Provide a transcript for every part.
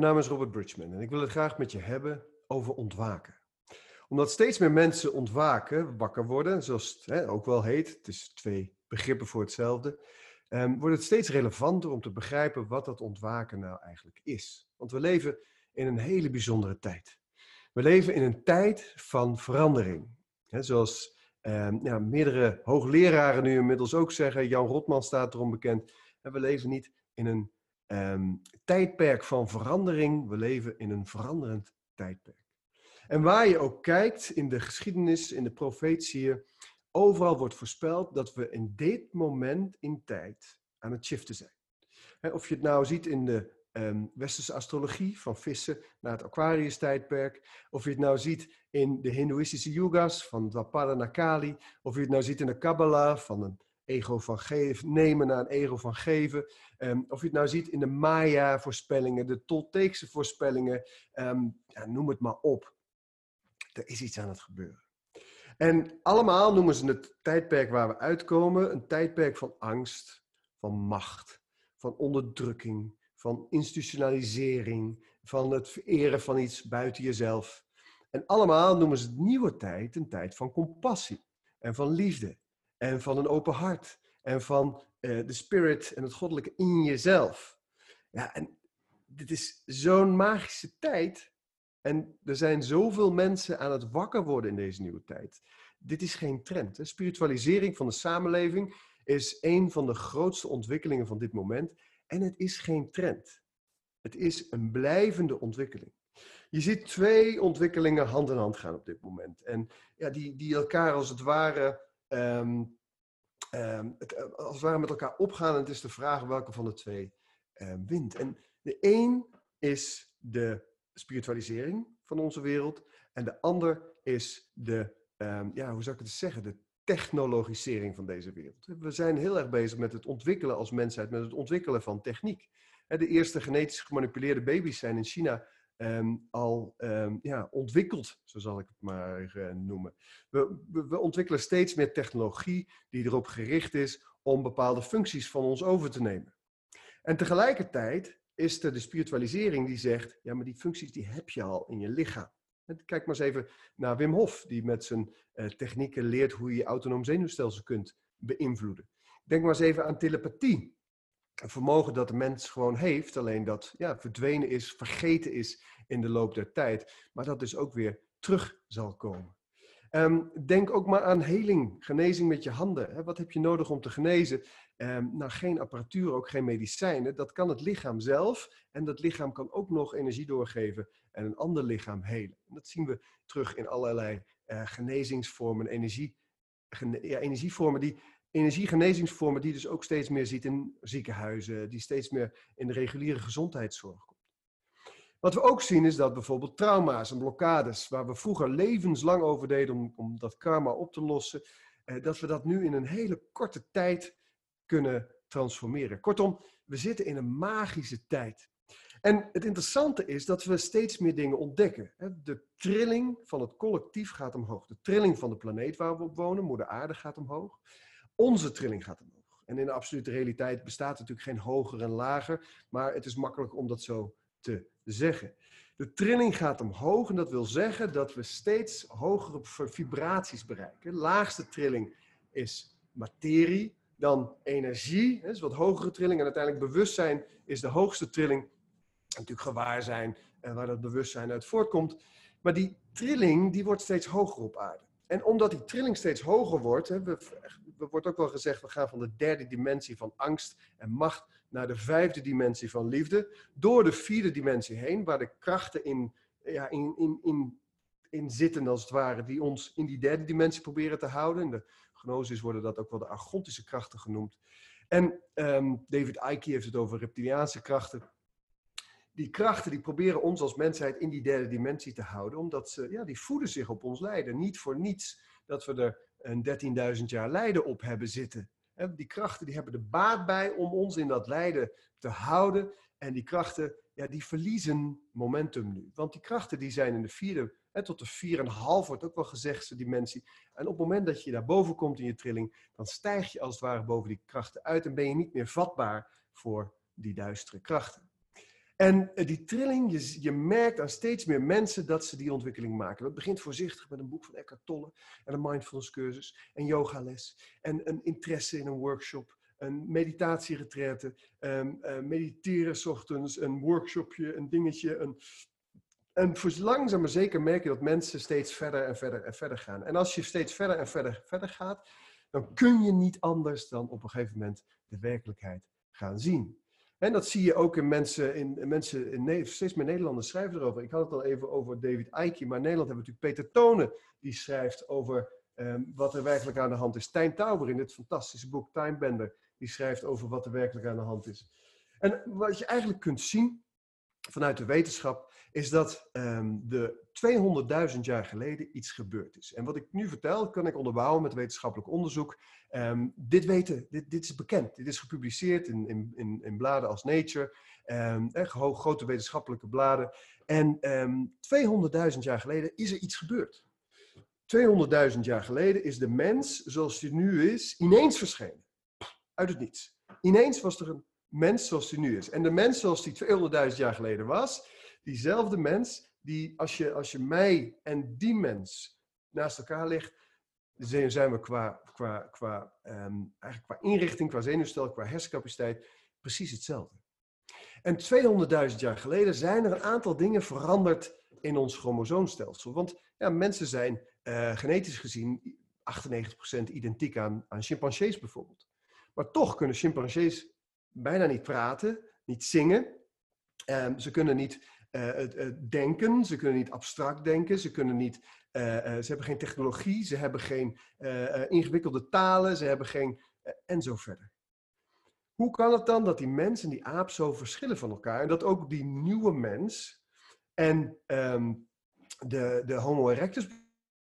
Mijn naam is Robert Bridgman en ik wil het graag met je hebben over ontwaken. Omdat steeds meer mensen ontwaken, wakker worden, zoals het ook wel heet, het is twee begrippen voor hetzelfde, um, wordt het steeds relevanter om te begrijpen wat dat ontwaken nou eigenlijk is. Want we leven in een hele bijzondere tijd. We leven in een tijd van verandering. Zoals um, ja, meerdere hoogleraren nu inmiddels ook zeggen, Jan Rotman staat erom bekend, we leven niet in een um, tijdperk van verandering. We leven in een veranderend tijdperk. En waar je ook kijkt in de geschiedenis, in de profetieën, overal wordt voorspeld dat we in dit moment in tijd aan het shiften zijn. of je het nou ziet in de um, westerse astrologie, van vissen naar het Aquarius-tijdperk, of je het nou ziet in de Hindoeïstische yugas, van Dwapara naar Kali, of je het nou ziet in de Kabbalah, van een ego van geven, nemen naar een ego van geven. Um, of je het nou ziet in de Maya-voorspellingen, de Tolteekse voorspellingen, um, ja, noem het maar op. Er is iets aan het gebeuren. En allemaal noemen ze het tijdperk waar we uitkomen een tijdperk van angst, van macht, van onderdrukking, van institutionalisering, van het vereren van iets buiten jezelf. En allemaal noemen ze het nieuwe tijd een tijd van compassie en van liefde en van een open hart en van uh, de spirit en het goddelijke in jezelf. Ja, en dit is zo'n magische tijd. En er zijn zoveel mensen aan het wakker worden in deze nieuwe tijd. Dit is geen trend. Hè? Spiritualisering van de samenleving is een van de grootste ontwikkelingen van dit moment. En het is geen trend. Het is een blijvende ontwikkeling. Je ziet twee ontwikkelingen hand in hand gaan op dit moment. En ja, die, die elkaar als het ware um, het, eh, als het ware met elkaar opgaan. En het is de vraag welke van de twee um, wint. En de een is de spiritualisering van onze wereld. En de ander is de, ja, hoe zou ik het zeggen, de technologisering van deze wereld. We zijn heel erg bezig met het ontwikkelen als mensheid, met het ontwikkelen van techniek. De eerste genetisch gemanipuleerde baby's zijn in China um, al um, ja, ontwikkeld, zo zal ik het maar uh, noemen. We, we, ontwikkelen steeds meer technologie die erop gericht is om bepaalde functies van ons over te nemen. En tegelijkertijd is er de spiritualisering die zegt, ja, maar die functies die heb je al in je lichaam. Kijk maar eens even naar Wim Hof, die met zijn uh, technieken leert hoe je je autonoom zenuwstelsel kunt beïnvloeden. Denk maar eens even aan telepathie een vermogen dat de mens gewoon heeft, alleen dat ja, verdwenen is, vergeten is in de loop der tijd, maar dat dus ook weer terug zal komen. Um, denk ook maar aan heling, genezing met je handen. Hè. Wat heb je nodig om te genezen? Um, nou, geen apparatuur, ook geen medicijnen. Dat kan het lichaam zelf. En dat lichaam kan ook nog energie doorgeven en een ander lichaam helen. En dat zien we terug in allerlei uh, genezingsvormen, energie, energievormen die energiegenezingsvormen die dus ook steeds meer ziet in ziekenhuizen, die steeds meer in de reguliere gezondheidszorg komt. Wat we ook zien is dat bijvoorbeeld trauma's en blokkades, waar we vroeger levenslang over deden om, om dat karma op te lossen, eh, dat we dat nu in een hele korte tijd kunnen transformeren. Kortom, we zitten in een magische tijd. En het interessante is dat we steeds meer dingen ontdekken. De trilling van het collectief gaat omhoog. De trilling van de planeet waar we op wonen, moeder aarde, gaat omhoog. Onze trilling gaat omhoog. En in de absolute realiteit bestaat natuurlijk geen hoger en lager, maar het is makkelijk om dat zo te zeggen. De trilling gaat omhoog en dat wil zeggen dat we steeds hogere vibraties bereiken. De laagste trilling is materie, dan energie, dat is wat hogere trilling. En uiteindelijk bewustzijn is de hoogste trilling. Natuurlijk gewaar zijn en waar dat bewustzijn uit voortkomt. Maar die trilling die wordt steeds hoger op aarde. En omdat die trilling steeds hoger wordt, we, wordt ook wel gezegd, we gaan van de derde dimensie van angst en macht naar de vijfde dimensie van liefde. Door de vierde dimensie heen, waar de krachten in, ja, in, in, in, in zitten, als het ware, die ons in die derde dimensie proberen te houden. In de gnosis worden dat ook wel de argontische krachten genoemd. En um, David Icke heeft het over reptiliaanse krachten die krachten die proberen ons als mensheid in die derde dimensie te houden, omdat ze, ja, die voeden zich op ons lijden. Niet voor niets dat we er een 13.000 jaar lijden op hebben zitten. Die krachten die hebben er baat bij om ons in dat lijden te houden. En die krachten, ja, die verliezen momentum nu. Want die krachten die zijn in de vierde, hè, tot de vier en half wordt ook wel gezegd, dimensie. En op het moment dat je daar boven komt in je trilling, dan stijg je als het ware boven die krachten uit en ben je niet meer vatbaar voor die duistere krachten. En eh, die trilling, je, je merkt aan steeds meer mensen dat ze die ontwikkeling maken. Dat begint voorzichtig met een boek van Eckhart Tolle en een mindfulness cursus en yogales en een interesse in een workshop, een meditatieretraite, um, uh, mediteren s ochtends, een workshopje, een dingetje. Een... En voor langzaam maar zeker merk je dat mensen steeds verder en verder en verder gaan. En als je steeds verder en verder verder gaat, dan kun je niet anders dan op een gegeven moment de werkelijkheid gaan zien. En dat zie je ook in mensen, in, mensen in, steeds meer Nederlanders schrijven erover. Ik had het al even over David Icke, maar in Nederland hebben we natuurlijk Peter Tonen, die schrijft over um, wat er werkelijk aan de hand is. Tijn Tauber in dit fantastische boek Time Bender, die schrijft over wat er werkelijk aan de hand is. En wat je eigenlijk kunt zien vanuit de wetenschap, is dat um, de 200.000 jaar geleden iets gebeurd is. En wat ik nu vertel, kan ik onderbouwen met wetenschappelijk onderzoek. Um, dit weten, dit, dit is bekend. Dit is gepubliceerd in, in, in, bladen als Nature, echt grote wetenschappelijke bladen. En 200.000 jaar geleden is er iets gebeurd. 200.000 jaar geleden is de mens, zoals hij nu is, ineens verschenen. Uit het niets. Ineens was er een mens zoals hij nu is. En de mens zoals die 200.000 jaar geleden was, diezelfde mens, die als je, als je mij en die mens naast elkaar legt, zijn we qua, qua, qua, um, eigenlijk qua inrichting, qua zenuwstel, qua hersencapaciteit precies hetzelfde. En 200.000 jaar geleden zijn er een aantal dingen veranderd in ons chromosoomstelsel. Want ja, mensen zijn uh, genetisch gezien 98% identiek aan, aan chimpansees bijvoorbeeld. Maar toch kunnen chimpansees bijna niet praten, niet zingen. Um, ze kunnen niet denken, ze kunnen niet abstract denken, ze, kunnen niet, uh, ze hebben geen technologie, ze hebben geen ingewikkelde talen, ze hebben geen. en zo verder. Hoe kan het dan dat die mens en die aap zo verschillen van elkaar en dat ook die nieuwe mens en um, de, de Homo erectus,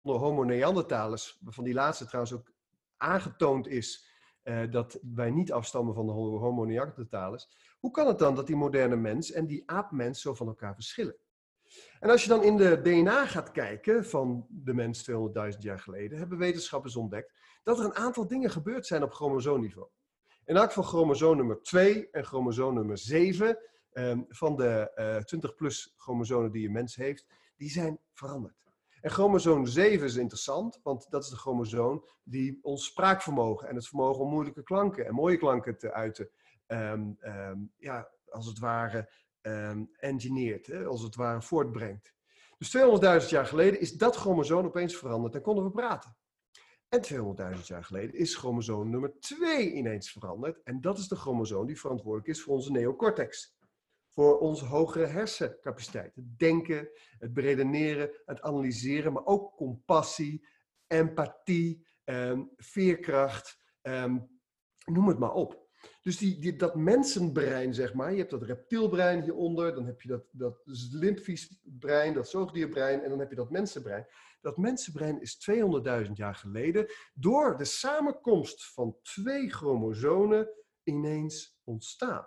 de Homo neanderthalers, van die laatste trouwens ook aangetoond is uh, dat wij niet afstammen van de Homo neanderthalers. Hoe kan het dan dat die moderne mens en die aapmens zo van elkaar verschillen? En als je dan in de DNA gaat kijken van de mens 200.000 jaar geleden, hebben wetenschappers ontdekt dat er een aantal dingen gebeurd zijn op chromosoomniveau. In elk van chromosoom nummer 2 en chromosoom nummer 7 um, ehm, van de uh, eh, 20 plus chromosomen die een mens heeft, die zijn veranderd. En chromosoom 7 is interessant, want dat is de chromosoom die ons spraakvermogen en het vermogen om moeilijke klanken en mooie klanken te uiten, um, um, ja, als het ware um, engineert, hè, als het ware voortbrengt. Dus 200.000 jaar geleden is dat chromosoom opeens veranderd en konden we praten. En 200.000 jaar geleden is chromosoom nummer 2 ineens veranderd. En dat is de chromosoom die verantwoordelijk is voor onze neocortex voor onze hogere hersencapaciteit. Het denken, het beredeneren, het analyseren, maar ook compassie, empathie, veerkracht, noem het maar op. Dus die, dat mensenbrein, zeg maar, je hebt dat reptielbrein hieronder, dan heb je dat, dat limfisch brein, dat zoogdierbrein, en dan heb je dat mensenbrein. Dat mensenbrein is 200.000 jaar geleden door de samenkomst van twee chromosomen ineens ontstaan.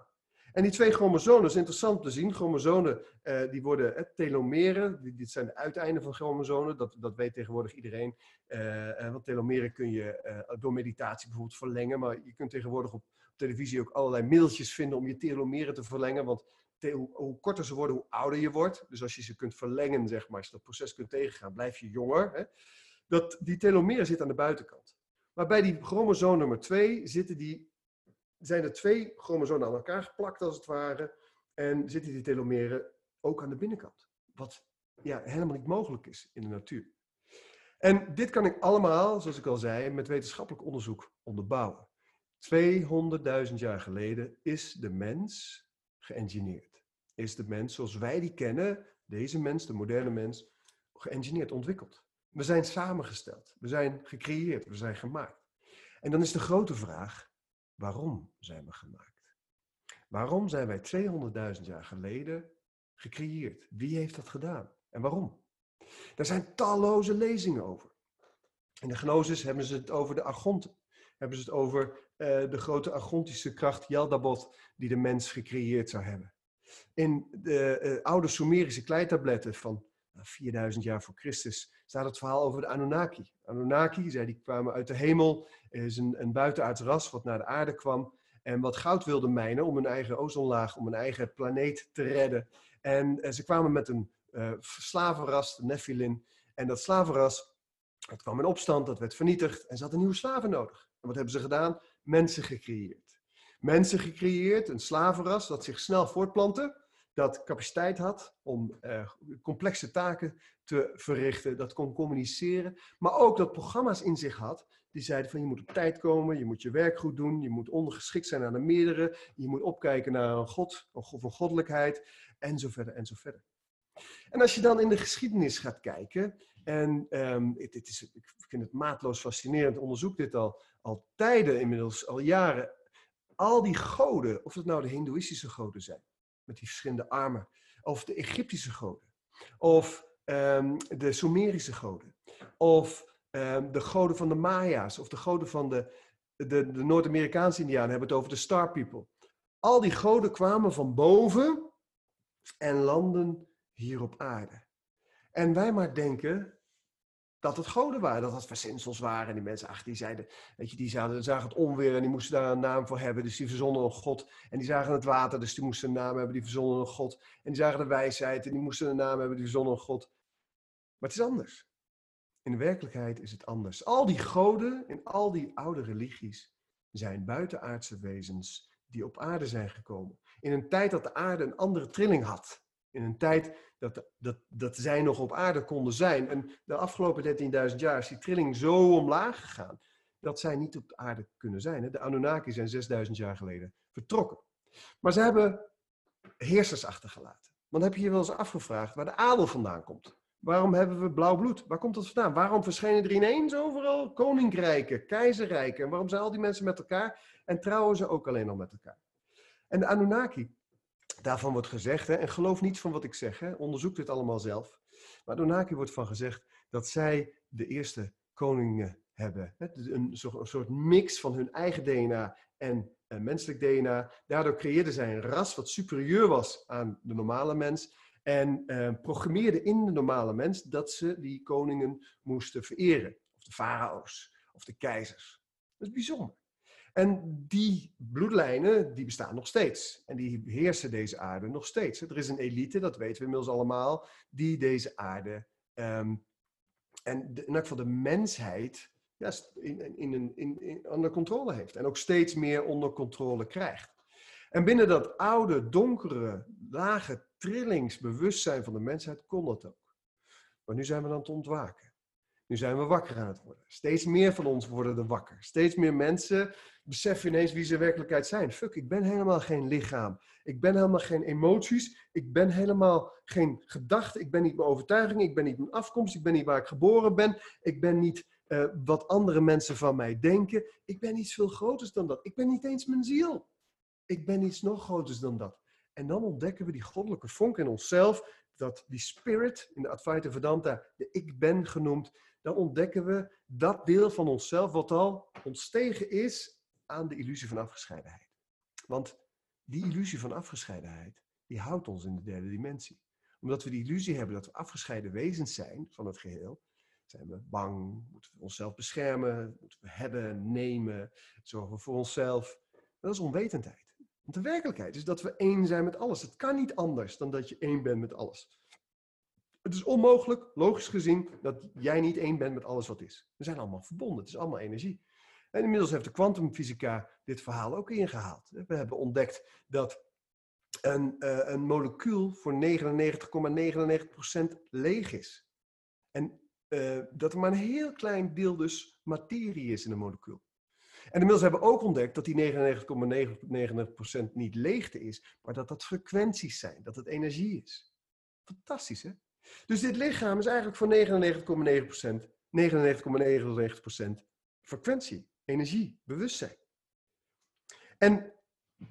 En die twee chromosomen, is interessant te zien. Chromosomen uh, die worden eh, telomeren. Die, dit zijn de uiteinden van chromosomen. Dat, dat weet tegenwoordig iedereen. Uh, want telomeren kun je door meditatie bijvoorbeeld verlengen. Maar je kunt tegenwoordig op, televisie ook allerlei middeltjes vinden om je telomeren te verlengen. Want hoe, korter ze worden, hoe ouder je wordt. Dus als je ze kunt verlengen, zeg maar, als je dat proces kunt tegengaan, blijf je jonger. Hè? Dat, die telomeren zitten aan de buitenkant. Maar bij die chromosoom nummer 2 zitten die zijn er twee chromosomen aan elkaar geplakt als het ware. En zitten die telomeren ook aan de binnenkant. Wat ja, helemaal niet mogelijk is in de natuur. En dit kan ik allemaal, zoals ik al zei, met wetenschappelijk onderzoek onderbouwen. 200.000 jaar geleden is de mens geëngineerd. Is de mens zoals wij die kennen, deze mens, de moderne mens, geëngineerd, ontwikkeld. We zijn samengesteld, we zijn gecreëerd, we zijn gemaakt. En dan is de grote vraag, Waarom zijn we gemaakt? Waarom zijn wij 200.000 jaar geleden gecreëerd? Wie heeft dat gedaan en waarom? Daar zijn talloze lezingen over. In de Gnosis hebben ze het over de argonten. Hebben ze het over uh, de grote argontische kracht Yaldabaoth die de mens gecreëerd zou hebben. In de uh, oude Sumerische kleitabletten van 4000 jaar voor Christus staat het verhaal over de Anunnaki. Anunnaki, zij die kwamen uit de hemel, is een, een buitenaards ras wat naar de aarde kwam. en wat goud wilden mijnen om hun eigen ozonlaag, om hun eigen planeet te redden. En ze kwamen met een slavenras, de Nephilim. En dat slavenras, dat kwam in opstand, dat werd vernietigd en ze hadden nieuwe slaven nodig. En wat hebben ze gedaan? Mensen gecreëerd. Mensen gecreëerd, een slavenras dat zich snel voortplantte, dat capaciteit had om uh, complexe taken te verrichten, dat kon communiceren, maar ook dat programma's in zich had die zeiden van je moet op tijd komen, je moet je werk goed doen, je moet ondergeschikt zijn aan de meerdere, je moet opkijken naar een God, een God van goddelijkheid, en zo verder en zo verder. En als je dan in de geschiedenis gaat kijken, en um, het, het is, ik vind het maatloos fascinerend, onderzoek dit al, al tijden inmiddels, al jaren, al die goden, of het nou de Hindoeïstische goden zijn, met die verschillende armen, of de Egyptische goden, of um, de Sumerische goden, of um, de goden van de Maya's, of de goden van de, de, de Noord-Amerikaanse Indianen, hebben het over de Star People. Al die goden kwamen van boven en landen hier op aarde. En wij maar denken dat het goden waren, dat het verzinsels waren. En die mensen, ach, die zeiden, weet je, die zagen, zagen het onweer en die moesten daar een naam voor hebben. Dus die verzonnen een god. En die zagen het water, dus die moesten een naam hebben, die verzonnen een god. En die zagen de wijsheid en die moesten een naam hebben, die verzonnen een god. Maar het is anders. In de werkelijkheid is het anders. Al die goden in al die oude religies zijn buitenaardse wezens die op aarde zijn gekomen. In een tijd dat de aarde een andere trilling had. In een tijd dat, dat, dat zij nog op aarde konden zijn. En de afgelopen 13.000 jaar is die trilling zo omlaag gegaan dat zij niet op de aarde kunnen zijn. De Anunnaki zijn 6.000 jaar geleden vertrokken. Maar ze hebben heersers achtergelaten. Want heb je je wel eens afgevraagd waar de adel vandaan komt? Waarom hebben we blauw bloed? Waar komt dat vandaan? Waarom verschijnen er ineens overal koninkrijken, keizerrijken? En waarom zijn al die mensen met elkaar en trouwen ze ook alleen al met elkaar? En de Anunnaki, Daarvan wordt gezegd, hè, en geloof niet van wat ik zeg, hè, onderzoek dit allemaal zelf. Maar Donaki wordt van gezegd dat zij de eerste koningen hebben. Hè, een, een, soort mix van hun eigen DNA en uh, menselijk DNA. Daardoor creëerden zij een ras wat superieur was aan de normale mens. En uh, programmeerden in de normale mens dat ze die koningen moesten vereren. Of de farao's, of de keizers. Dat is bijzonder. En die bloedlijnen, die bestaan nog steeds. En die heersen deze aarde nog steeds. Er is een elite, dat weten we inmiddels allemaal, die deze aarde um, en de, in elk geval de mensheid in, in, in, in, onder controle heeft. En ook steeds meer onder controle krijgt. En binnen dat oude, donkere, lage trillingsbewustzijn van de mensheid kon dat ook. Maar nu zijn we aan het ontwaken. Nu zijn we wakker aan het worden. Steeds meer van ons worden er wakker. Steeds meer mensen beseffen ineens wie ze werkelijkheid zijn. Fuck, ik ben helemaal geen lichaam. Ik ben helemaal geen emoties. Ik ben helemaal geen gedachte. Ik ben niet mijn overtuiging. Ik ben niet mijn afkomst. Ik ben niet waar ik geboren ben. Ik ben niet uh, wat andere mensen van mij denken. Ik ben iets veel groters dan dat. Ik ben niet eens mijn ziel. Ik ben iets nog groters dan dat. En dan ontdekken we die goddelijke vonk in onszelf, dat die spirit, in de Advaita Vedanta, de ik ben genoemd, dan ontdekken we dat deel van onszelf wat al ontstegen is aan de illusie van afgescheidenheid. Want die illusie van afgescheidenheid, die houdt ons in de derde dimensie. Omdat we die illusie hebben dat we afgescheiden wezens zijn van het geheel, zijn we bang, moeten we onszelf beschermen, moeten we hebben, nemen, zorgen we voor onszelf. Dat is onwetendheid. Want de werkelijkheid is dat we één zijn met alles. Het kan niet anders dan dat je één bent met alles. Het is onmogelijk, logisch gezien, dat jij niet één bent met alles wat is. We zijn allemaal verbonden, het is allemaal energie. En inmiddels heeft de kwantumfysica dit verhaal ook ingehaald. We hebben ontdekt dat een, uh, een molecuul voor 99,99% leeg is. En uh, dat er maar een heel klein deel dus materie is in een molecuul. En inmiddels hebben we ook ontdekt dat die 99,99% niet leegte is, maar dat dat frequenties zijn, dat het energie is. Fantastisch, hè? Dus dit lichaam is eigenlijk voor 99,9%, 99,99% frequentie, energie, bewustzijn. En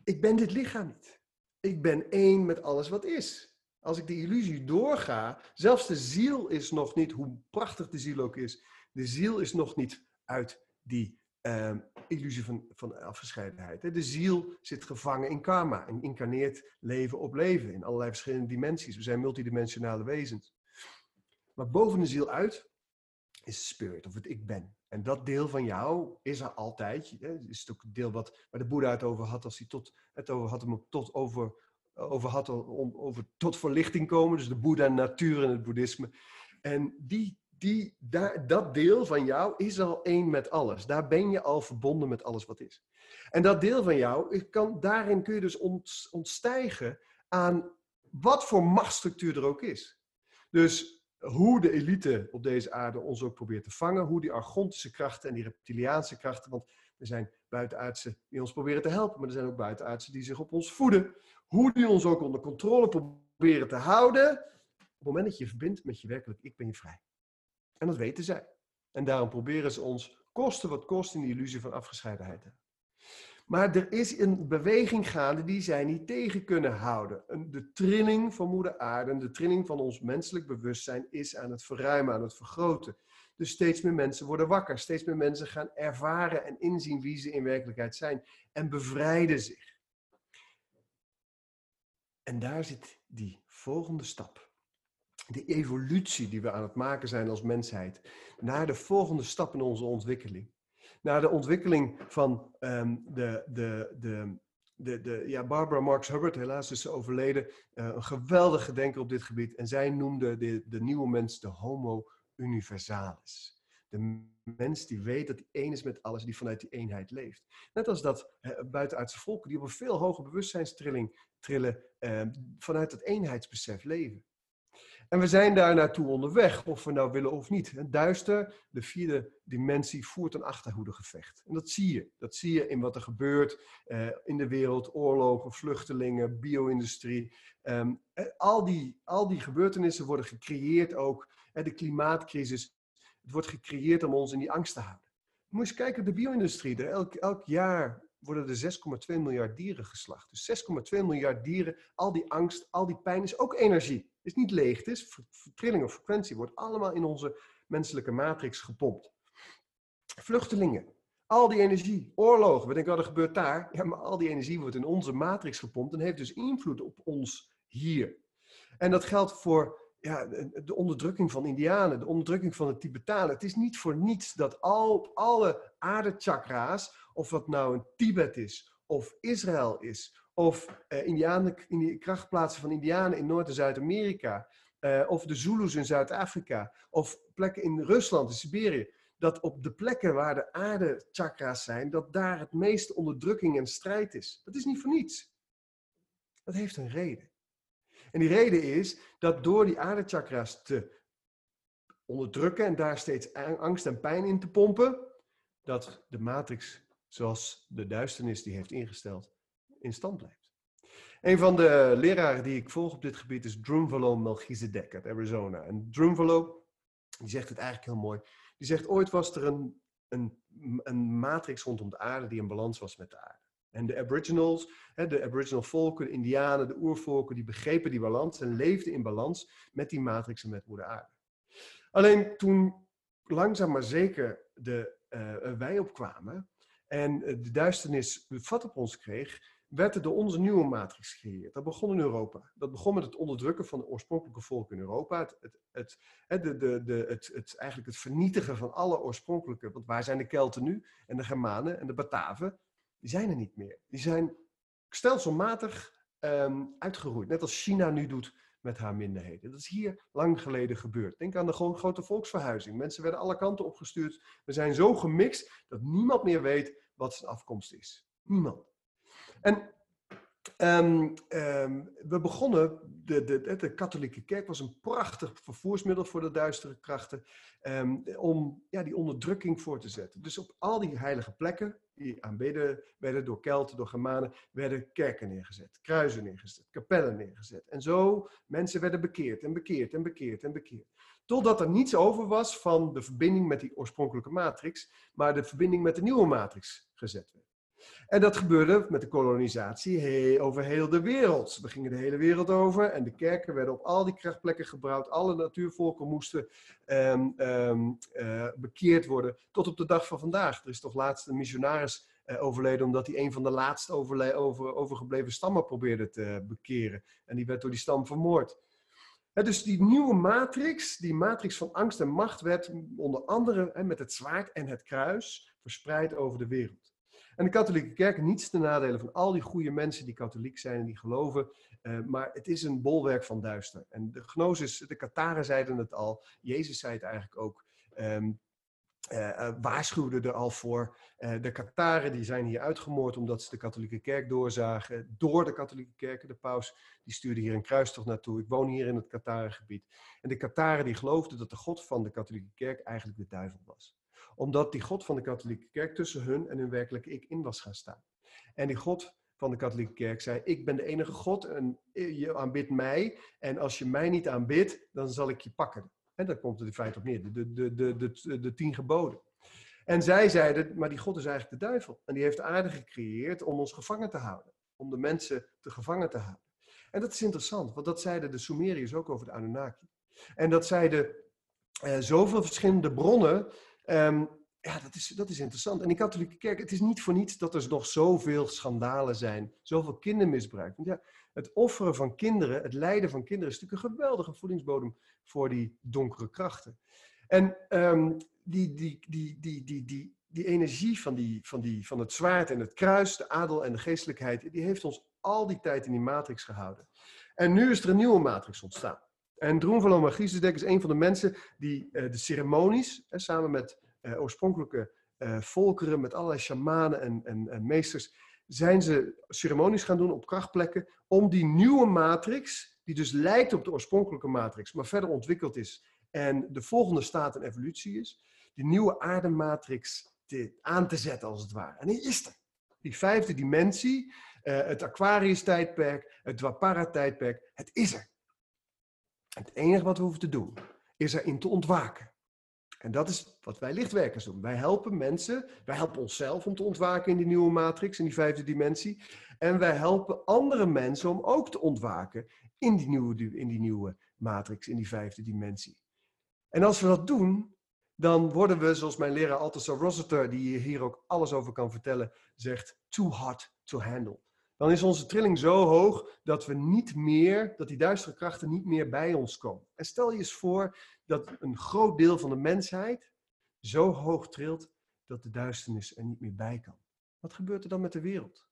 ik ben dit lichaam niet. Ik ben één met alles wat is. Als ik de illusie doorga, zelfs de ziel is nog niet, hoe prachtig de ziel ook is, de ziel is nog niet uit die uh, illusie van, van afgescheidenheid. De ziel zit gevangen in karma en incarneert leven op leven in allerlei verschillende dimensies. We zijn multidimensionale wezens. Maar boven de ziel uit is spirit, of het ik ben. En dat deel van jou is er altijd. Hè, is het ook het deel wat, waar de Boeddha het over had, als hij tot, het over had, hem tot over, over had om over tot verlichting komen. Dus de Boeddha, natuur en het boeddhisme. En die, die, daar, dat deel van jou is al één met alles. Daar ben je al verbonden met alles wat is. En dat deel van jou, kan, daarin kun je dus ontstijgen aan wat voor machtsstructuur er ook is. Dus hoe de elite op deze aarde ons ook probeert te vangen, hoe die argontische krachten en die reptiliaanse krachten, want er zijn buitenaardsen die ons proberen te helpen, maar er zijn ook buitenaardsen die zich op ons voeden, hoe die ons ook onder controle proberen te houden. Op het moment dat je je verbindt met je werkelijk ik, ben je vrij. En dat weten zij. En daarom proberen ze ons kosten wat kost in de illusie van afgescheidenheid. Maar er is een beweging gaande die zij niet tegen kunnen houden. De trilling van moeder aarde, de trilling van ons menselijk bewustzijn is aan het verruimen, aan het vergroten. Dus steeds meer mensen worden wakker, steeds meer mensen gaan ervaren en inzien wie ze in werkelijkheid zijn en bevrijden zich. En daar zit die volgende stap. De evolutie die we aan het maken zijn als mensheid. Naar de volgende stap in onze ontwikkeling naar de ontwikkeling van um, de, de, de, de, de, ja, Barbara Marx Hubbard, helaas is ze overleden, uh, een geweldige denker op dit gebied. En zij noemde de, de nieuwe mens de homo universalis. De mens die weet dat hij één is met alles, die vanuit die eenheid leeft. Net als dat uh, buitenaardse volken die op een veel hoger bewustzijnstrilling trillen, uh, vanuit dat eenheidsbesef leven. En we zijn daar naartoe onderweg, of we nou willen of niet. En duister, de vierde dimensie, voert een achterhoedegevecht. En dat zie je. Dat zie je in wat er gebeurt uh, in de wereld. Oorlogen, vluchtelingen, bio-industrie. Um, al, die, al die gebeurtenissen worden gecreëerd ook. Uh, de klimaatcrisis. Het wordt gecreëerd om ons in die angst te houden. Moet je eens kijken op de bio-industrie. Elk, elk jaar worden er 6,2 miljard dieren geslacht. Dus 6,2 miljard dieren, al die angst, al die pijn is ook energie. Is niet leeg, is trilling of frequentie, wordt allemaal in onze menselijke matrix gepompt. Vluchtelingen, al die energie, oorlogen, we denken wat er gebeurt daar. Ja, maar al die energie wordt in onze matrix gepompt en heeft dus invloed op ons hier. En dat geldt voor ja, de onderdrukking van Indianen, de onderdrukking van de Tibetanen. Het is niet voor niets dat al, alle aardechakra's of wat nou een Tibet is, of Israël is, of uh, Indianen, in krachtplaatsen van Indianen in Noord- en Zuid-Amerika, uh, of de Zulus in Zuid-Afrika, of plekken in Rusland en Siberië, dat op de plekken waar de aardechakra's zijn, dat daar het meeste onderdrukking en strijd is. Dat is niet voor niets. Dat heeft een reden. En die reden is dat door die aardechakra's te onderdrukken en daar steeds angst en pijn in te pompen, dat de matrix zoals de duisternis die heeft ingesteld, in stand blijft. Een van de leraren die ik volg op dit gebied is Drumvalo Melchizedek uit Arizona. En Drumvalo, die zegt het eigenlijk heel mooi. Die zegt, ooit was er een, een, een matrix rondom de aarde die in balans was met de aarde. En de aboriginals, de aboriginal volken, de indianen, de oervolken, die begrepen die balans en leefden in balans met die matrix en met moeder aarde. Alleen toen langzaam maar zeker de, uh, wij opkwamen, en eh, de duisternis vat op ons kreeg, werd er door onze nieuwe matrix gecreëerd. Dat begon in Europa. Dat begon met het onderdrukken van de oorspronkelijke volken in Europa. Het, het, de, de, de, het, het, eigenlijk het vernietigen van alle oorspronkelijke. Want waar zijn de Kelten nu? En de Germanen en de Bataven? Die zijn er niet meer. Die zijn stelselmatig um, uitgeroeid. Net als China nu doet met haar minderheden. Dat is hier lang geleden gebeurd. Denk aan de grote volksverhuizing. Mensen werden alle kanten opgestuurd. We zijn zo gemixt dat niemand meer weet wat zijn afkomst is. Niemand. En um, um, we begonnen, de, de, de, katholieke kerk was een prachtig vervoersmiddel voor de duistere krachten, um, om ja, die onderdrukking voor te zetten. Dus op al die heilige plekken, die aanbeden werden door Kelten, door Germanen, werden kerken neergezet, kruisen neergezet, kapellen neergezet. En zo mensen werden bekeerd en bekeerd en bekeerd en bekeerd. Totdat er niets over was van de verbinding met die oorspronkelijke matrix, maar de verbinding met de nieuwe matrix gezet werd. En dat gebeurde met de kolonisatie over heel de wereld. We gingen de hele wereld over en de kerken werden op al die krachtplekken gebouwd. Alle natuurvolken moesten um, um, uh, bekeerd worden tot op de dag van vandaag. Er is toch laatst een missionaris uh, overleden omdat hij een van de laatst over, overgebleven stammen probeerde te bekeren. En die werd door die stam vermoord. dus die nieuwe matrix, die matrix van angst en macht, werd onder andere met het zwaard en het kruis verspreid over de wereld. En de katholieke kerk, niets ten nadele van al die goede mensen die katholiek zijn en die geloven, uh, maar het is een bolwerk van duister. En de gnosis, de Kataren zeiden het al, Jezus zei het eigenlijk ook. Um, uh, waarschuwde er al voor. De Kataren die zijn hier uitgemoord omdat ze de katholieke kerk doorzagen. Door de katholieke kerk. De paus die stuurde hier een kruistocht naartoe. Ik woon hier in het Katarengebied. En de Kataren die geloofden dat de God van de katholieke kerk eigenlijk de duivel was. Omdat die God van de katholieke kerk tussen hun en hun werkelijke ik in was gaan staan. En die God van de katholieke kerk zei: Ik ben de enige God en je aanbidt mij. En als je mij niet aanbidt, dan zal ik je pakken. En daar komt het in feite op neer, de, de, de, de, de tien geboden. En zij zeiden, maar die God is eigenlijk de duivel. En die heeft aarde gecreëerd om ons gevangen te houden. Om de mensen te gevangen te houden. En dat is interessant, want dat zeiden de Sumeriërs ook over de Anunnaki. En dat zeiden uh, zoveel verschillende bronnen. Um, ja, dat is, dat is interessant. En die katholieke kerk, het is niet voor niets dat er nog zoveel schandalen zijn. Zoveel kindermisbruik. Want ja, het offeren van kinderen, het lijden van kinderen, is natuurlijk een geweldige voedingsbodem voor die donkere krachten. En um, die, die, die, die, die, die, die energie van, die, van, die, van het zwaard en het kruis, de adel en de geestelijkheid, die heeft ons al die tijd in die matrix gehouden. En nu is er een nieuwe matrix ontstaan. En Droen van Lomagiesdek is een van de mensen die uh, de ceremonies, samen met uh, oorspronkelijke uh, volkeren, met allerlei shamanen en, en, en meesters, zijn ze ceremonies gaan doen op krachtplekken om die nieuwe matrix, die dus lijkt op de oorspronkelijke matrix, maar verder ontwikkeld is en de volgende staat een evolutie is, die nieuwe aardematrix aan te zetten als het ware. En die is er. Die vijfde dimensie, het Aquarius-tijdperk, het Dwapara-tijdperk, het is er. Het enige wat we hoeven te doen, is erin te ontwaken. En dat is wat wij lichtwerkers doen. Wij helpen mensen, wij helpen onszelf om te ontwaken in die nieuwe matrix, in die vijfde dimensie. En wij helpen andere mensen om ook te ontwaken in die nieuwe, in die nieuwe matrix, in die vijfde dimensie. En als we dat doen, dan worden we, zoals mijn leraar Althusser Rossiter, die hier ook alles over kan vertellen, zegt, too hard to handle. Dan is onze trilling zo hoog dat we niet meer, dat die duistere krachten niet meer bij ons komen. En stel je eens voor dat een groot deel van de mensheid zo hoog trilt dat de duisternis er niet meer bij kan. Wat gebeurt er dan met de wereld?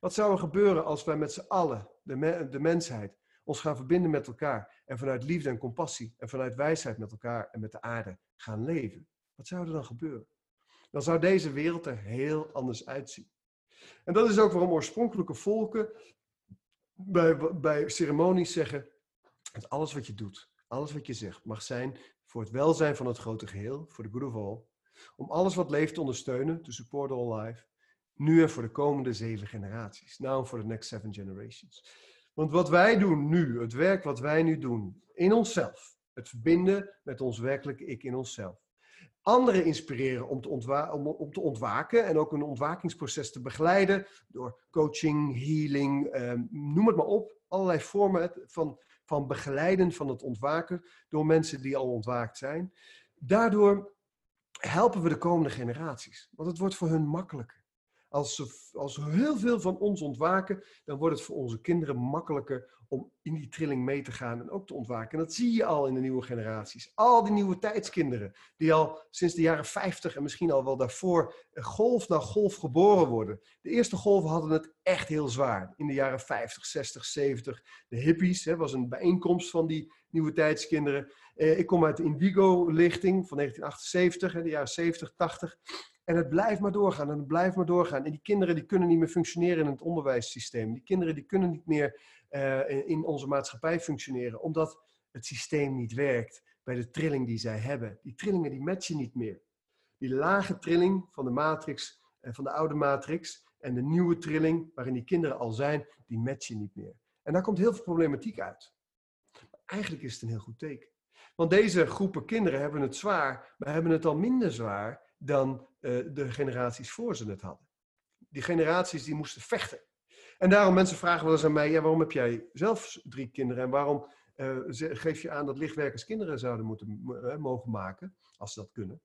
Wat zou er gebeuren als wij met z'n allen, de, de mensheid, ons gaan verbinden met elkaar en vanuit liefde en compassie en vanuit wijsheid met elkaar en met de aarde gaan leven? Wat zou er dan gebeuren? Dan zou deze wereld er heel anders uitzien. En dat is ook waarom oorspronkelijke volken bij, bij ceremonies zeggen: dat alles wat je doet, alles wat je zegt, mag zijn voor het welzijn van het grote geheel, voor de good of all. Om alles wat leeft te ondersteunen, to support all life, nu en voor de komende zeven generaties. Now for the next seven generations. Want wat wij doen nu, het werk wat wij nu doen, in onszelf, het verbinden met ons werkelijke ik in onszelf, anderen inspireren om te, om te ontwaken en ook een ontwakingsproces te begeleiden door coaching, healing, ehm, noem het maar op. Allerlei vormen van, van begeleiden van het ontwaken door mensen die al ontwaakt zijn. Daardoor helpen we de komende generaties, want het wordt voor hun makkelijker. Als, ze, als heel veel van ons ontwaken, dan wordt het voor onze kinderen makkelijker om in die trilling mee te gaan en ook te ontwaken. En dat zie je al in de nieuwe generaties. Al die nieuwe tijdskinderen, die al sinds de jaren 50 en misschien al wel daarvoor golf na golf geboren worden. De eerste golven hadden het echt heel zwaar. In de jaren 50, 60, 70. De hippies, hè, was een bijeenkomst van die nieuwe tijdskinderen. Eh, ik kom uit de Indigo-lichting van 1978, hè, de jaren 70, 80. En het blijft maar doorgaan en het blijft maar doorgaan. En die kinderen die kunnen niet meer functioneren in het onderwijssysteem. Die kinderen die kunnen niet meer uh, in onze maatschappij functioneren, omdat het systeem niet werkt bij de trilling die zij hebben. Die trillingen die matchen niet meer. Die lage trilling van de matrix, uh, van de oude matrix en de nieuwe trilling waarin die kinderen al zijn, die matchen niet meer. En daar komt heel veel problematiek uit. Maar eigenlijk is het een heel goed teken. Want deze groepen kinderen hebben het zwaar, maar hebben het al minder zwaar dan uh, de generaties voor ze het hadden. Die generaties die moesten vechten. En daarom mensen vragen wel eens aan mij, ja, waarom heb jij zelf drie kinderen en waarom uh, geef je aan dat lichtwerkers kinderen zouden moeten uh, mogen maken, als ze dat kunnen?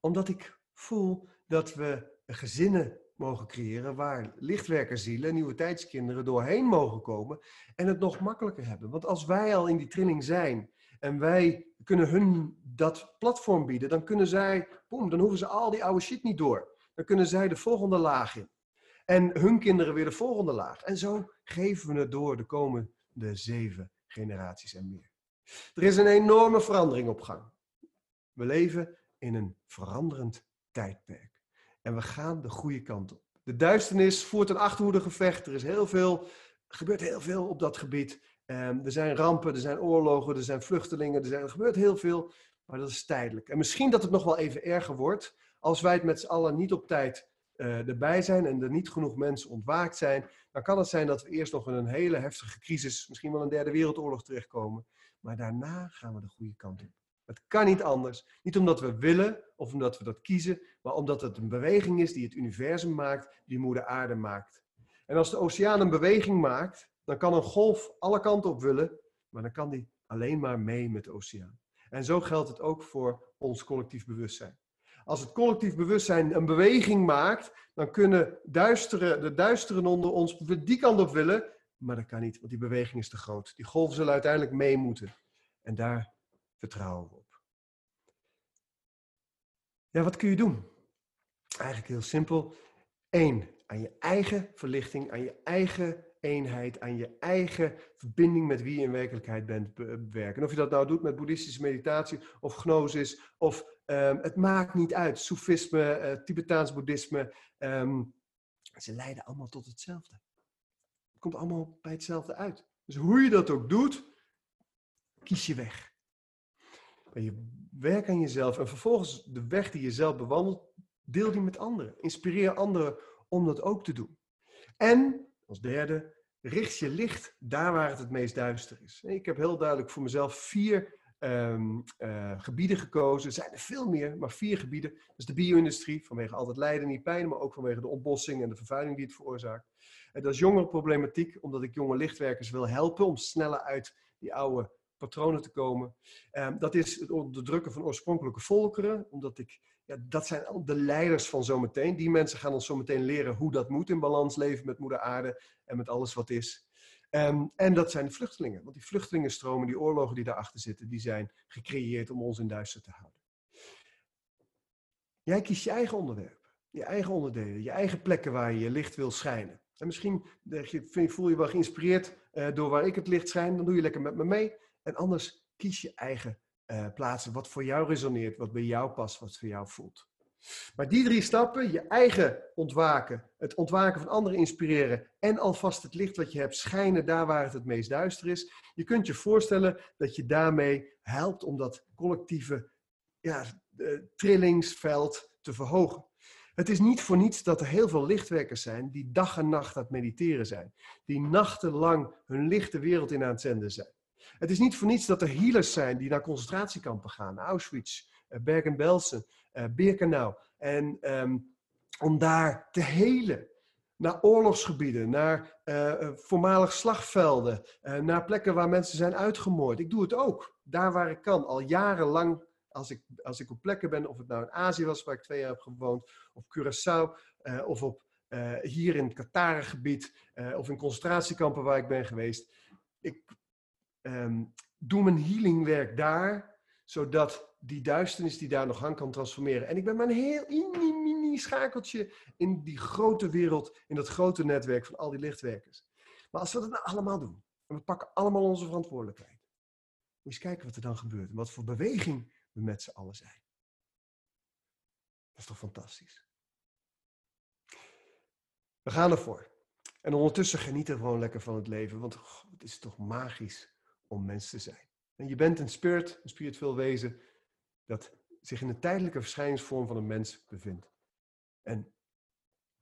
Omdat ik Voel dat we gezinnen mogen creëren waar lichtwerkerzielen, nieuwe tijdskinderen doorheen mogen komen en het nog makkelijker hebben. Want als wij al in die trilling zijn en wij kunnen hun dat platform bieden, dan kunnen zij, boem, dan hoeven ze al die oude shit niet door. Dan kunnen zij de volgende laag in. En hun kinderen weer de volgende laag. En zo geven we het door de komende zeven generaties en meer. Er is een enorme verandering op gang. We leven in een veranderend tijdperk. En we gaan de goede kant op. De duisternis voert een achterhoedegevecht. Er is heel veel, gebeurt heel veel op dat gebied. Um, er zijn rampen, er zijn oorlogen, er zijn vluchtelingen, er, zijn, er gebeurt heel veel. Maar dat is tijdelijk. En misschien dat het nog wel even erger wordt als wij het met z'n allen niet op tijd uh, erbij zijn en er niet genoeg mensen ontwaakt zijn. Dan kan het zijn dat we eerst nog in een hele heftige crisis, misschien wel een derde wereldoorlog terechtkomen. Maar daarna gaan we de goede kant op. Het kan niet anders. Niet omdat we willen of omdat we dat kiezen, maar omdat het een beweging is die het universum maakt, die moeder aarde maakt. En als de oceaan een beweging maakt, dan kan een golf alle kanten op willen, maar dan kan die alleen maar mee met de oceaan. En zo geldt het ook voor ons collectief bewustzijn. Als het collectief bewustzijn een beweging maakt, dan kunnen duistere, de duisteren onder ons die kant op willen, maar dat kan niet, want die beweging is te groot. Die golven zullen uiteindelijk mee moeten. En daar vertrouwen we op. Ja, wat kun je doen? Eigenlijk heel simpel. Eén, aan je eigen verlichting, aan je eigen eenheid, aan je eigen verbinding met wie je in werkelijkheid bent werken. of je dat nou doet met boeddhistische meditatie of gnosis, of um, het maakt niet uit. Soefisme, uh, Tibetaans boeddhisme, um, ze leiden allemaal tot hetzelfde. Het komt allemaal bij hetzelfde uit. Dus hoe je dat ook doet, kies je weg. Je werk aan jezelf en vervolgens de weg die je zelf bewandelt, deel die met anderen. Inspireer anderen om dat ook te doen. En als derde, richt je licht daar waar het het meest duister is. Ik heb heel duidelijk voor mezelf vier um, uh, gebieden gekozen. Er zijn er veel meer, maar vier gebieden. Is de bio-industrie, vanwege altijd lijden, niet pijn, maar ook vanwege de ontbossing en de vervuiling die het veroorzaakt. En dat is jongerenproblematiek, omdat ik jonge lichtwerkers wil helpen om sneller uit die oude patronen te komen. Um, dat is het onderdrukken van oorspronkelijke volkeren, omdat ik ja, dat zijn de leiders van zometeen. Die mensen gaan ons zometeen leren hoe dat moet in balans leven met moeder aarde en met alles wat is. Um, en dat zijn de vluchtelingen. Want die vluchtelingenstromen, die oorlogen die daarachter zitten, die zijn gecreëerd om ons in duister te houden. Jij kiest je eigen onderwerp, je eigen onderdelen, je eigen plekken waar je je licht wil schijnen. En misschien voel je wel geïnspireerd uh, door waar ik het licht schijn, dan doe je lekker met me mee. En anders kies je eigen uh, plaatsen wat voor jou resoneert, wat bij jou past, wat voor jou voelt. Maar die drie stappen, je eigen ontwaken, het ontwaken van anderen inspireren en alvast het licht wat je hebt schijnen daar waar het het meest duister is. Je kunt je voorstellen dat je daarmee helpt om dat collectieve ja, uh, trillingsveld te verhogen. Het is niet voor niets dat er heel veel lichtwerkers zijn die dag en nacht aan het mediteren zijn. Die nachtenlang hun lichte wereld in aan het zenden zijn. Het is niet voor niets dat er healers zijn die naar concentratiekampen gaan, Auschwitz, uh, Bergen-Belsen, uh, Birkenau. En um, om daar te helen. Naar oorlogsgebieden, naar uh, voormalig slagvelden, naar plekken waar mensen zijn uitgemoord. Ik doe het ook, daar waar ik kan, al jarenlang als ik, als ik op plekken ben, of het nou in Azië was, waar ik twee jaar heb gewoond, of Curaçao, of op, hier in het Qatar-gebied, of in concentratiekampen waar ik ben geweest. Ik um, doe mijn healingwerk daar, zodat die duisternis die daar nog hangt kan transformeren. En ik ben maar een heel mini, mini schakeltje in die grote wereld, in dat grote netwerk van al die lichtwerkers. Maar als we dat nou allemaal doen, en we pakken allemaal onze verantwoordelijkheid, moet je eens kijken wat er dan gebeurt. En wat voor beweging we met z'n allen zijn. Dat is toch fantastisch? We gaan ervoor. En ondertussen genieten we gewoon lekker van het leven, want het is toch magisch om mens te zijn. En je bent een spirit, een spiritueel wezen, dat zich in de tijdelijke verschijningsvorm van een mens bevindt. En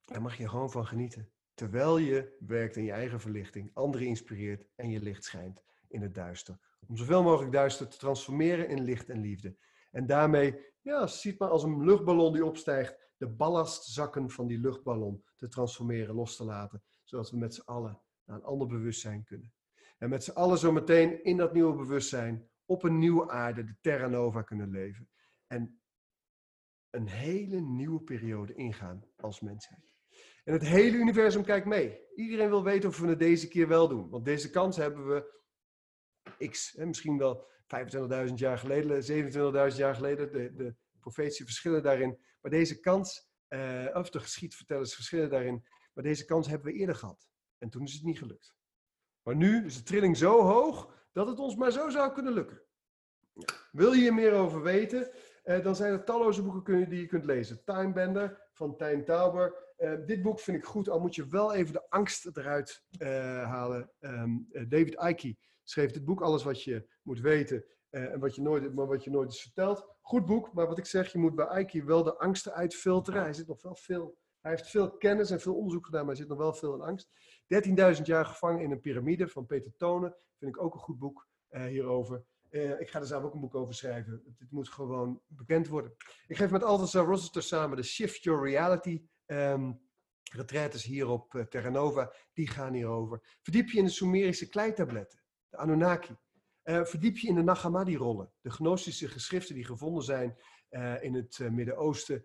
daar mag je gewoon van genieten. Terwijl je werkt in je eigen verlichting, anderen inspireert en je licht schijnt in het duister. Om zoveel mogelijk duister te transformeren in licht en liefde. En daarmee, ja, ziet maar als een luchtballon die opstijgt, de ballastzakken van die luchtballon te transformeren, los te laten. Zodat we met z'n allen naar een ander bewustzijn kunnen. En met z'n allen zo meteen in dat nieuwe bewustzijn op een nieuwe aarde, de Terra Nova, kunnen leven. En een hele nieuwe periode ingaan als mensheid. En het hele universum kijkt mee. Iedereen wil weten of we het deze keer wel doen. Want deze kans hebben we x, hè, misschien wel 25.000 jaar geleden, 27.000 jaar geleden. De, de profetie verschillen daarin. Maar deze kans, uh, of de geschiedvertellers verschillen daarin. Maar deze kans hebben we eerder gehad. En toen is het niet gelukt. Maar nu is de trilling zo hoog dat het ons maar zo zou kunnen lukken. Wil je hier meer over weten? Uh, dan zijn er talloze boeken die je kunt lezen. Timebender van Tijn Tauber. Uh, dit boek vind ik goed, al moet je wel even de angst eruit uh, halen. Um, David Icke schreef dit boek, Alles wat je moet weten en wat je nooit, maar wat je nooit is verteld. Goed boek, maar wat ik zeg, je moet bij Icke wel de angsten uitfilteren. Hij zit nog wel veel hij heeft veel kennis en veel onderzoek gedaan, maar hij zit nog wel veel in angst. 13.000 jaar gevangen in een piramide van Peter Tonen. Vind ik ook een goed boek uh, hierover. Uh, ik ga er zelf ook een boek over schrijven. Dit moet gewoon bekend worden. Ik geef met Althusser Rossiter samen de Shift Your Reality um, retraites hier op uh, Terra Nova. Die gaan hierover. Verdiep je in de Sumerische kleitabletten, de Anunnaki. verdiep je in de Nagamadi-rollen, de gnostische geschriften die gevonden zijn in het Midden-Oosten.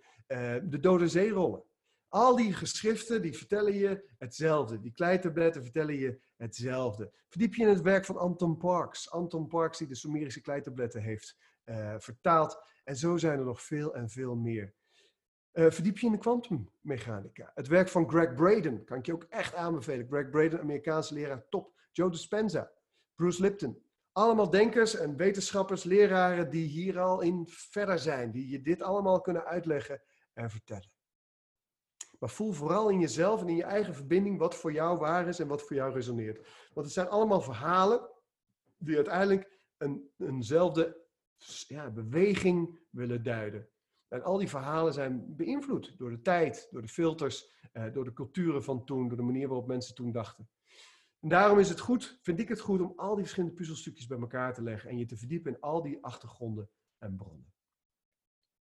de Dode Zee-rollen. Al die geschriften die vertellen je hetzelfde. Die kleitabletten vertellen je hetzelfde. Verdiep je in het werk van Anton Parks. Anton Parks die de Sumerische kleitabletten heeft uh, vertaald. En zo zijn er nog veel en veel meer. Uh, verdiep je in de kwantummechanica. Het werk van Greg Braden kan ik je ook echt aanbevelen. Greg Braden, Amerikaanse leraar, top. Joe Dispenza, Bruce Lipton. Allemaal denkers en wetenschappers, leraren die hier al in verder zijn. Die je dit allemaal kunnen uitleggen en vertellen. Maar voel vooral in jezelf en in je eigen verbinding wat voor jou waar is en wat voor jou resoneert. Want het zijn allemaal verhalen die uiteindelijk een, eenzelfde ja, beweging willen duiden. En al die verhalen zijn beïnvloed door de tijd, door de filters, eh, door de culturen van toen, door de manier waarop mensen toen dachten. En daarom is het goed, vind ik het goed, om al die verschillende puzzelstukjes bij elkaar te leggen en je te verdiepen in al die achtergronden en bronnen.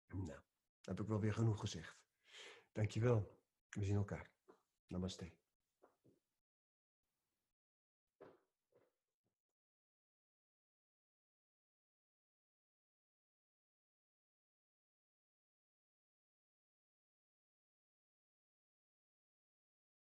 Nou, heb ik wel weer genoeg gezegd. Dankjewel. We zien elkaar. Namaste.